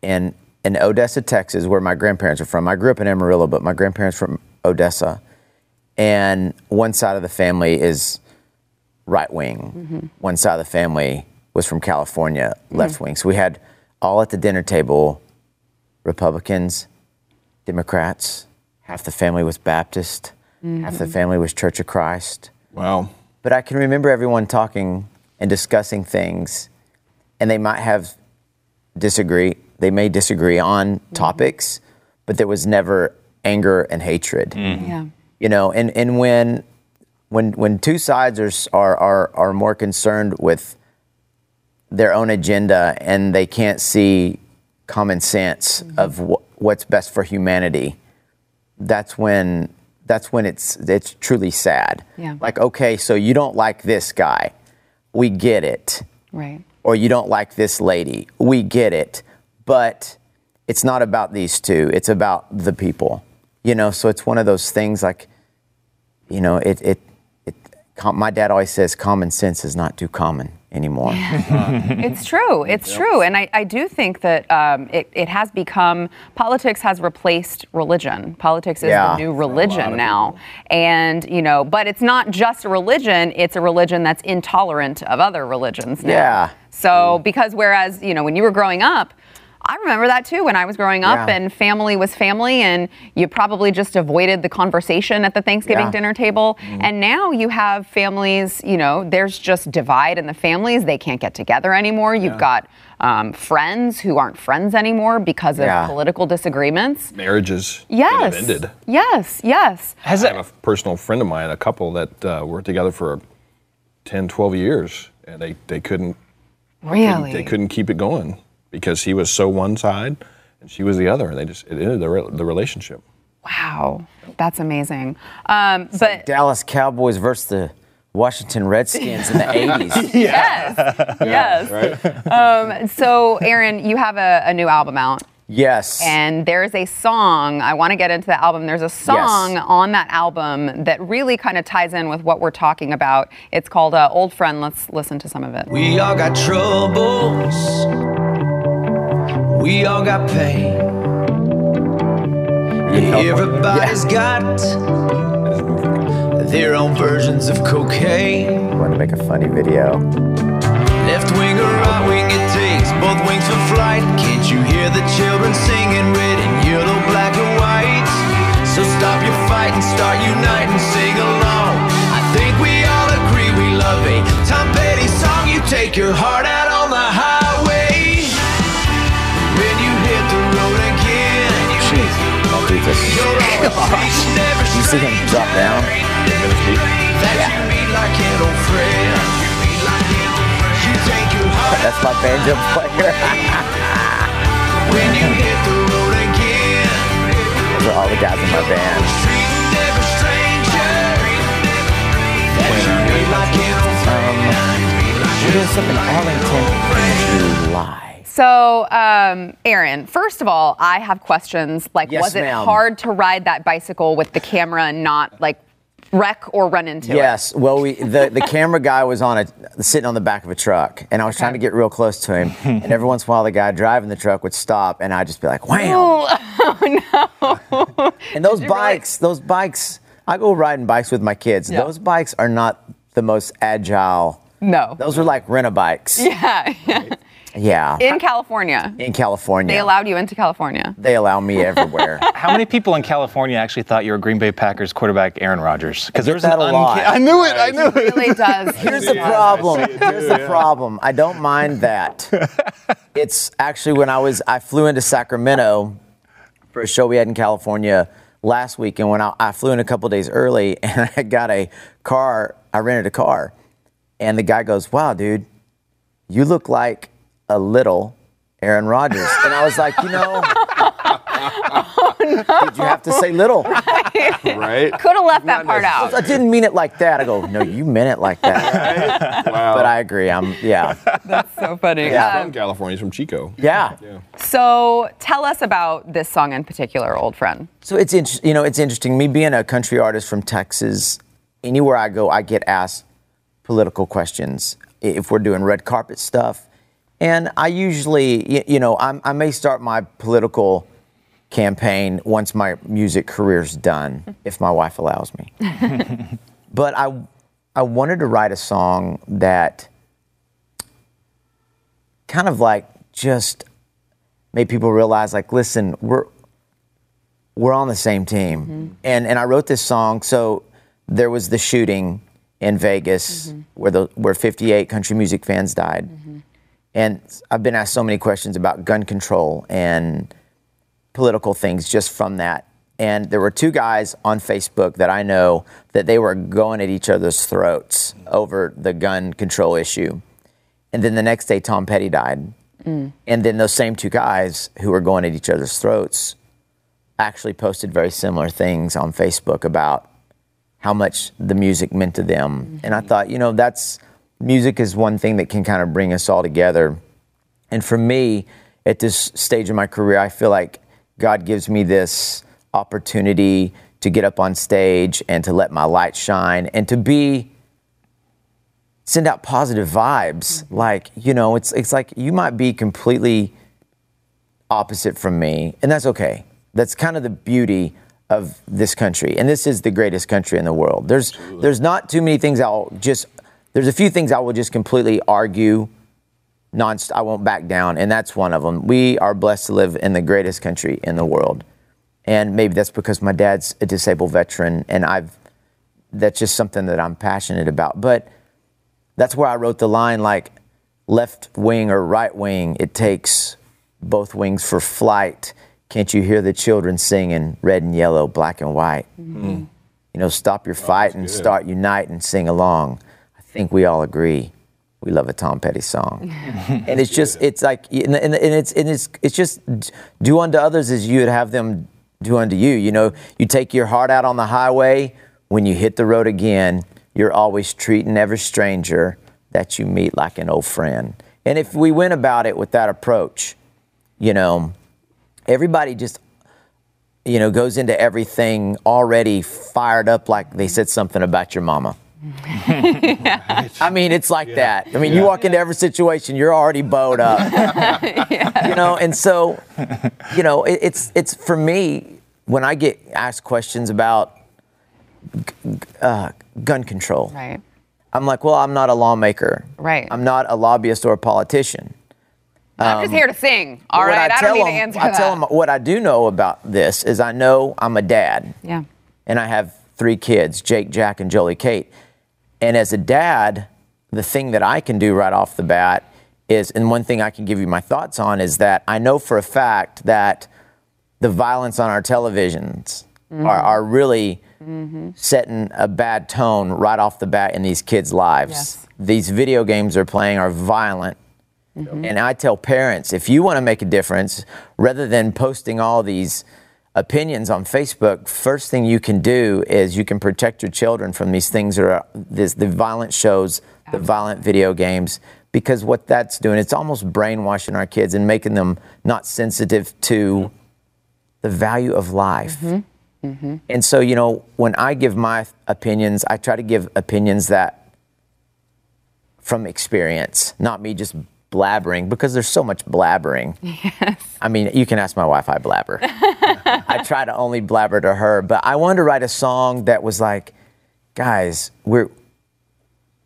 in in Odessa, Texas, where my grandparents are from. I grew up in Amarillo, but my grandparents from Odessa, and one side of the family is right wing. Mm-hmm. One side of the family was from California, mm-hmm. left wing. So we had all at the dinner table, Republicans, Democrats. Half the family was Baptist. Half the mm-hmm. family was Church of Christ. Wow. But I can remember everyone talking and discussing things, and they might have disagree. They may disagree on mm-hmm. topics, but there was never anger and hatred. Mm-hmm. Yeah. You know, and, and when when when two sides are, are are are more concerned with their own agenda and they can't see common sense mm-hmm. of wh- what's best for humanity, that's when that's when it's it's truly sad. Yeah. Like, okay, so you don't like this guy, we get it, Right. or you don't like this lady, we get it, but it's not about these two. It's about the people. You know, so it's one of those things like, you know, it it it com- my dad always says common sense is not too common anymore. [LAUGHS] [LAUGHS] It's true. It's true. And I, I do think that um, it, it has become, politics has replaced religion. Politics is Yeah. the new religion now. And, you know, but it's not just a religion, it's a religion that's intolerant of other religions now. Yeah. So, because whereas, you know, when you were growing up, I remember that too when I was growing up Yeah. and family was family and you probably just avoided the conversation at the Thanksgiving Yeah. dinner table. And now you have families, you know, there's just divide in the families. They can't get together anymore. You've got um, friends who aren't friends anymore because of Yeah. political disagreements. Marriages Yes. have ended. Yes, yes. Has I it? have a personal friend of mine, a couple that uh, were together for 10, 12 years, and they, they couldn't Really? they couldn't keep it going because he was so one side and she was the other, and they just it ended the, re- the relationship. Wow. That's amazing. Um, but Dallas Cowboys versus the Washington Redskins in the [LAUGHS] 80s. yes, yes. [LAUGHS] Um, so, Aaron, you have a, a new album out. Yes. And there's a song, I want to get into the album. There's a song Yes. on that album that really kind of ties in with what we're talking about. It's called uh, Old Friend. Let's listen to some of it. We all got troubles. We all got pain. Everybody's got their own versions of cocaine. want to make a funny video. Left wing or right wing, it takes both wings for flight. Can't you hear the children singing red and yellow, black and white? So stop your fight and start uniting, sing along. I think we all agree we love a Tom Petty song. You take your heart out Never [LAUGHS] You see him drop down? heart That's my banjo player. [LAUGHS] Those are all the guys in my band. Friend. We're doing something Arlington in July. So, um, Aaron, first of all, I have questions. Like, Yes, was it ma'am. hard to ride that bicycle with the camera and not like wreck or run into it? Yes. Well, we the, the camera guy was on a sitting on the back of a truck, and I was trying to get real close to him. and every once in a while, the guy driving the truck would stop, and I'd just be like, "Wham!" Oh, [LAUGHS] no. And those bikes, those bikes, I go riding bikes with my kids. Yeah. Those bikes are not the most agile. No. Those are like rent a bikes. Yeah. Yeah. In California. in California. They allowed you into California. They allow me [LAUGHS] everywhere. How many people in California actually thought you were Green Bay Packers quarterback Aaron Rodgers? Because get that a lot. I knew it. I knew it. It really [LAUGHS] does. Here's the problem. Here's the problem. I don't mind that. [LAUGHS] It's actually when I was I flew into Sacramento for a show we had in California last week, and when I, I flew in a couple days early, and I got a car. I rented a car, and the guy goes, "Wow, dude, you look like a little." Aaron Rodgers. And I was like, you know, [LAUGHS] did you have to say little? Right? Could have left that part out. I didn't mean it like that. I go, no, you meant it like that. Wow. But I agree. I'm, yeah. [LAUGHS] That's so funny. Yeah. from California, he's from Chico. Yeah. So tell us about this song in particular, old friend. So it's inter- you know it's interesting. Me being a country artist from Texas, anywhere I go, I get asked political questions. If we're doing red carpet stuff, and I usually you know I'm, I may start my political campaign once my music career's done, [LAUGHS] if my wife allows me. [LAUGHS] but I I wanted to write a song that kind of like just made people realize like listen we're we're on the same team. Mm-hmm. And and I wrote this song. So there was the shooting in Vegas mm-hmm. where the where 58 country music fans died. Mm-hmm. And I've been asked so many questions about gun control and political things just from that. And there were two guys on Facebook that I know that they were going at each other's throats over the gun control issue. And then the next day, Tom Petty died. Mm. And then those same two guys who were going at each other's throats actually posted very similar things on Facebook about how much the music meant to them. Mm-hmm. And I thought, you know, that's music is one thing that can kind of bring us all together. And for me, at this stage of my career, I feel like God gives me this opportunity to get up on stage and to let my light shine and to be send out positive vibes. Mm-hmm. Like, you know, it's it's like you might be completely opposite from me, and that's okay. That's kind of the beauty of this country, and this is the greatest country in the world. There's there's not too many things I'll just. There's a few things I will just completely argue. Non, I won't back down, and that's one of them. We are blessed to live in the greatest country in the world, and maybe that's because my dad's a disabled veteran, and I've. That's just something that I'm passionate about, but that's where I wrote the line like left wing or right wing, it takes both wings for flight. Can't you hear the children singing red and yellow, black and white? Mm-hmm. You know, stop your fight and start unite and sing along. I think we all agree we love a Tom Petty song. and it's just, it's like, and, and, and it's, and it's, it's just do unto others as you would have them do unto you. You know, you take your heart out on the highway. When you hit the road again, you're always treating every stranger that you meet like an old friend. And if we went about it with that approach, you know, everybody just, you know, goes into everything already fired up like they said something about your mama. I mean, it's like that. I mean, you walk into every situation, you're already bowed up. [LAUGHS] You know, and so, [LAUGHS] you know, it, it's it's for me when I get asked questions about uh, gun control. Right. I'm like, well, I'm not a lawmaker. Right. I'm not a lobbyist or a politician. I'm just here to sing. All right. But what right. I, tell don't need to them- answer I that. tell them what I do know about this is I know I'm a dad. Yeah. and I have three kids Jake, Jack, and Jolie Kate. And as a dad, the thing that I can do right off the bat is, and one thing I can give you my thoughts on is that I know for a fact that the violence on our televisions mm-hmm. are, are really mm-hmm. setting a bad tone right off the bat in these kids' lives. Yes. These video games they're playing are violent. Mm-hmm. And I tell parents if you want to make a difference, rather than posting all these opinions on Facebook, first thing you can do is you can protect your children from these things that are this, the violent shows, the violent video games, because what that's doing, it's almost brainwashing our kids and making them not sensitive to the value of life. Mm-hmm. Mm-hmm. And so, you know, when I give my opinions, I try to give opinions that from experience, not me just blabbering, because there's so much blabbering. [LAUGHS] Yes. I mean, you can ask my wife, I blabber. [LAUGHS] I try to only blabber to her, but I wanted to write a song that was like, guys, we're,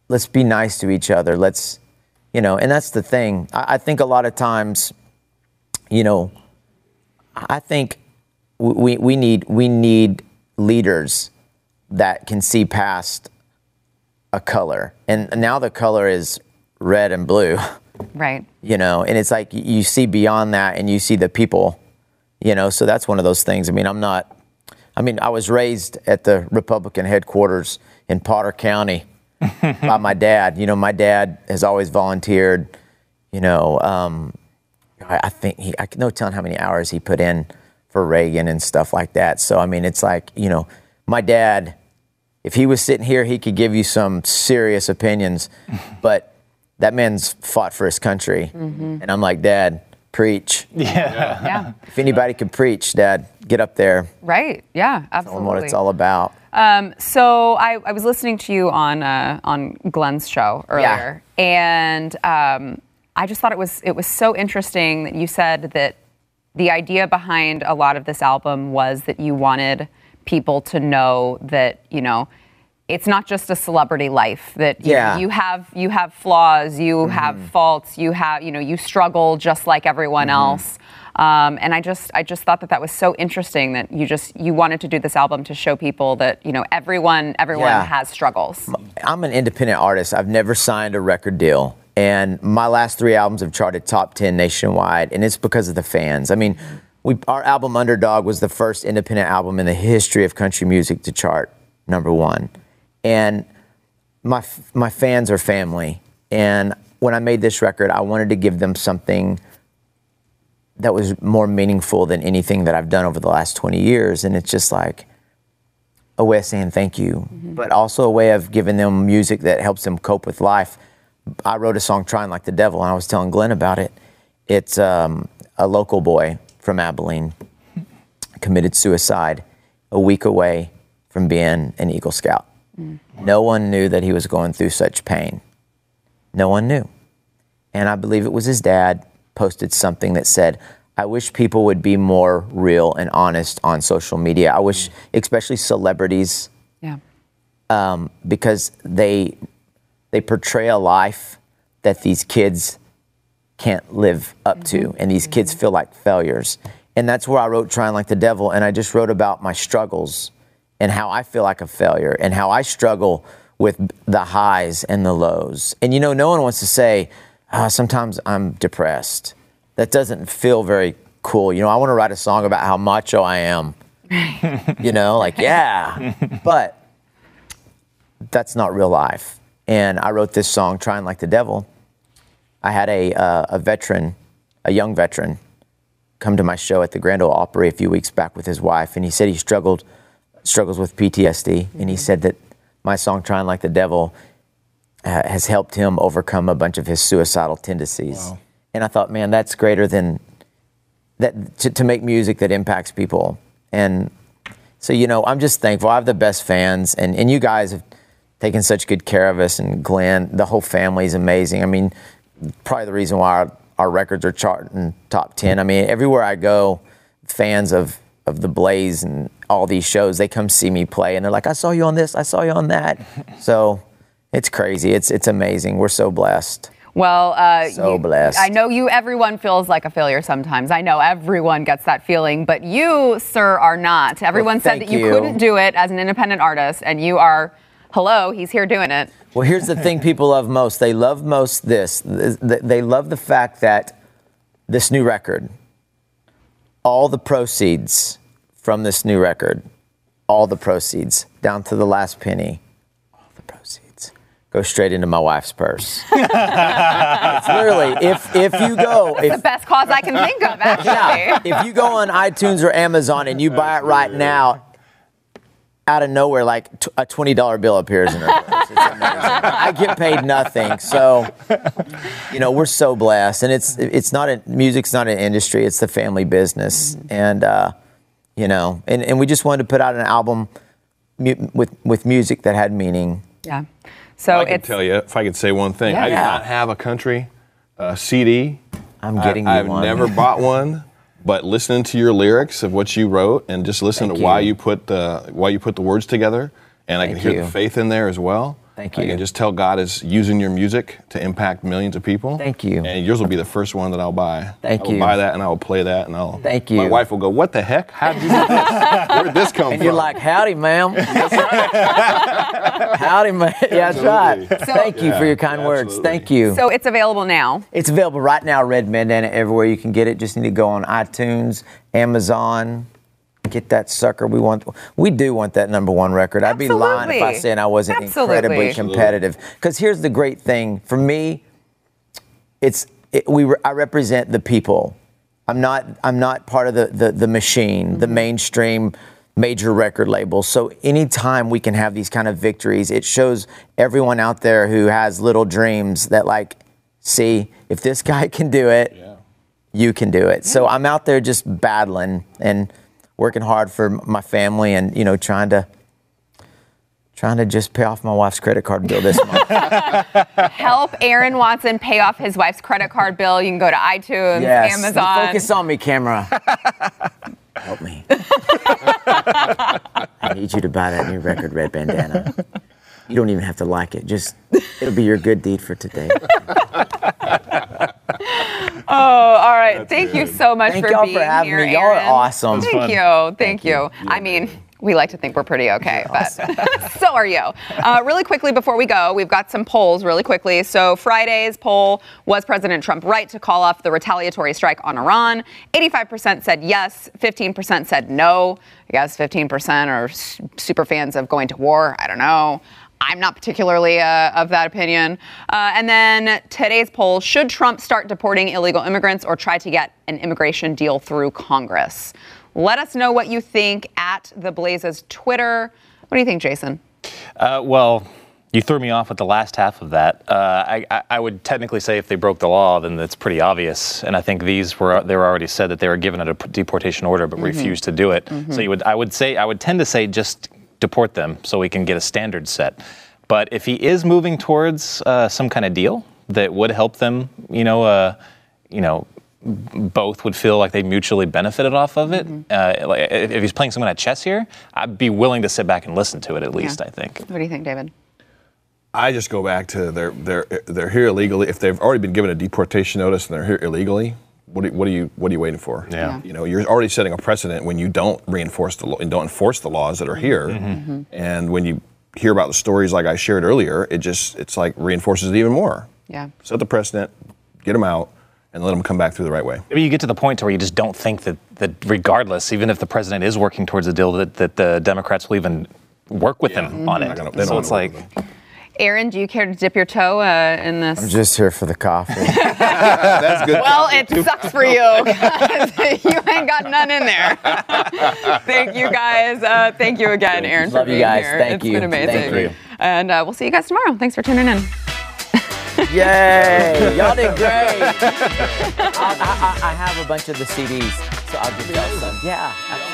let's be nice to each other. Let's, you know, and that's the thing. I, I think a lot of times, you know, I think we, we need we need leaders that can see past a color, and now the color is red and blue. [LAUGHS] Right. You know, and it's like you see beyond that, and you see the people. You know, so that's one of those things. I mean, I'm not. I mean, I was raised at the Republican headquarters in Potter County [LAUGHS] by my dad. You know, my dad has always volunteered. You know, um, I, I think he, I can no telling how many hours he put in for Reagan and stuff like that. So I mean, it's like you know, my dad, if he was sitting here, he could give you some serious opinions, [LAUGHS] but that man's fought for his country, and I'm like, Dad, preach. [LAUGHS] Yeah. If anybody could preach, Dad, get up there. Right. Yeah. Absolutely. Tell Absolutely. them what it's all about. Um, so I, I was listening to you on uh, on Glenn's show earlier, and um, I just thought it was it was so interesting that you said that the idea behind a lot of this album was that you wanted people to know that you know it's not just a celebrity life that you, know, Yeah. you have you have flaws you have faults you have you know you struggle just like everyone else um, and I just I just thought that that was so interesting that you just you wanted to do this album to show people that you know everyone everyone Yeah. has struggles I'm an independent artist. I've never signed a record deal. And my last three albums have charted top 10 nationwide, and it's because of the fans. I mean, we, our album Underdog was the first independent album in the history of country music to chart number one. And my, f- my fans are family. And when I made this record, I wanted to give them something that was more meaningful than anything that I've done over the last 20 years. And it's just like, a way of saying thank you, but also a way of giving them music that helps them cope with life. I wrote a song, Trying Like the Devil, and I was telling Glenn about it. It's um, a local boy from Abilene [LAUGHS] committed suicide a week away from being an Eagle Scout. No one knew that he was going through such pain. No one knew. And I believe it was his dad posted something that said, I wish people would be more real and honest on social media. I wish, mm. especially celebrities, Yeah. um, because they they portray a life that these kids can't live up to, mm-hmm. and these kids mm-hmm. feel like failures. And that's where I wrote "Trying Like the Devil," and I just wrote about my struggles and how I feel like a failure and how I struggle with the highs and the lows. And you know, no one wants to say, "Ah, "Sometimes I'm depressed." That doesn't feel very cool. You know, I want to write a song about how macho I am. you know, like yeah, [LAUGHS] but that's not real life. And I wrote this song, Trying Like the Devil. I had a, uh, a veteran, a young veteran, come to my show at the Grand Ole Opry a few weeks back with his wife, and he said he struggled, struggles with PTSD, and he said that my song, Trying Like the Devil, uh, has helped him overcome a bunch of his suicidal tendencies. And I thought, man, that's greater than that to, to make music that impacts people. And so, you know, I'm just thankful. I have the best fans, and, and you guys have taken such good care of us. And Glenn, the whole family is amazing. I mean, probably the reason why our, our records are charting top 10. I mean, everywhere I go, fans of, of The Blaze and all these shows, they come see me play, and they're like, I saw you on this, I saw you on that. [LAUGHS] so it's crazy. It's, it's amazing. We're so blessed. Well, uh, So you- blessed. I know you. Everyone feels like a failure sometimes. I know everyone gets that feeling, but you, sir, are not. Everyone said that you, you. couldn't do it as an independent artist, and you are. Hello, he's here doing it. Well, here's the thing people love most. They love most this. Th- th- They love the fact that this new record, all the proceeds from this new record, all the proceeds, down to the last penny, all the proceeds go straight into my wife's purse. [LAUGHS] it's literally, if, if you go, if, The best cause I can think of, actually. yeah, if you go on iTunes or Amazon and you buy it right now, out of nowhere, like t- a twenty dollar bill appears in her [LAUGHS] purse. It's. I get paid nothing, so you know we're so blessed. And it's it's not a music's not an industry; it's the family business. And uh, you know, and, and we just wanted to put out an album mu- with with music that had meaning. Yeah. So I can tell you, if I could say one thing, I do not have a country uh, CD. I'm getting I, you I've one. never bought one, [LAUGHS] but listening to your lyrics of what you wrote and just listening Thank to why you. you put the why you put the words together, and I can hear you. the faith in there as well. Thank I you. can just tell God is using your music to impact millions of people. Thank you. And yours will be the first one that I'll buy. Thank you. I will you. buy that and I will play that and I'll. Thank you. My wife will go, "What the heck? How did you do this? [LAUGHS] Where did this come And from?" you're like, howdy, ma'am. [LAUGHS] [LAUGHS] howdy, ma'am. Yeah, that's right. Absolutely. Thank you for your kind Yeah, words. Thank you. so it's available now. It's available right now, Red Bandana, everywhere you can get it. Just need to go on iTunes, Amazon, get that sucker. We want, we do want that number one record. I'd be lying if I said I wasn't Absolutely. incredibly competitive. Because here's the great thing for me, it's it, we re- I represent the people. I'm not I'm not part of the the, the machine, the mm-hmm. mainstream major record label. So anytime we can have these kind of victories, it shows everyone out there who has little dreams that like, see, if this guy [LAUGHS] can do it, you can do it. So I'm out there just battling and working hard for my family and you know trying to trying to just pay off my wife's credit card bill this month. [LAUGHS] Help Aaron Watson pay off his wife's credit card bill. You can go to iTunes, Yes. Amazon. Focus on me, camera. Help me. I need you to buy that new record, Red Bandana. You don't even have to like it. Just it'll be your good deed for today. [LAUGHS] Oh, all right. Thank you so much Thank for y'all being for having here, me. Y'all are Aaron. awesome. Thank you. Thank, you. I mean, we like to think we're pretty okay, but [LAUGHS] [LAUGHS] so are you. Uh, really quickly before we go, we've got some polls really quickly. So Friday's poll was President Trump right to call off the retaliatory strike on Iran? 85% said yes, 15% said no. I guess 15% are super fans of going to war. I don't know. I'm not particularly uh, of that opinion. Uh, and then today's poll should Trump start deporting illegal immigrants or try to get an immigration deal through Congress? Let us know what you think at the Blaze's Twitter. What do you think, Jason? Uh, well, you threw me off with the last half of that. Uh, I, I, I would technically say if they broke the law, then it's pretty obvious. And I think these were they were already said that they were given a deportation order but refused to do it. So you would I would say I would tend to say just deport them so we can get a standard set. But if he is moving towards uh, some kind of deal, that would help them, you know, uh, you know, both would feel like they mutually benefited off of it. Uh, like, if if he's playing someone at chess here, I'd be willing to sit back and listen to it at least. Yeah. I think. What do you think, David? I just go back to they're they're they're here illegally. If they've already been given a deportation notice and they're here illegally, what are, what are you what are you waiting for? Yeah. You know, you're already setting a precedent when you don't reinforce the law and don't enforce the laws that are mm-hmm. here. Mm-hmm. mm-hmm. And when you hear about the stories like I shared earlier, it just it's like reinforces it even more. Yeah. Set the precedent, get them out, and let them come back through the right way. Maybe you get to the point to where you just don't think that, that regardless, even if the president is working towards a deal, that, that the Democrats will even work with him on mm-hmm. They're it. gonna- so it's like, with Aaron, do you care to dip your toe uh, in this? I'm just here for the coffee. [LAUGHS] That's good. well, it sucks for you. [LAUGHS] you ain't got none in there. [LAUGHS] thank you guys. Uh, thank you again, Aaron. for Love you being guys. here. Thank It's you. been amazing. Thank you. And uh, we'll see you guys tomorrow. Thanks for tuning in. Yay! Y'all did great. I, I, I have a bunch of the CDs, so I'll give y'all some. Yeah, absolutely.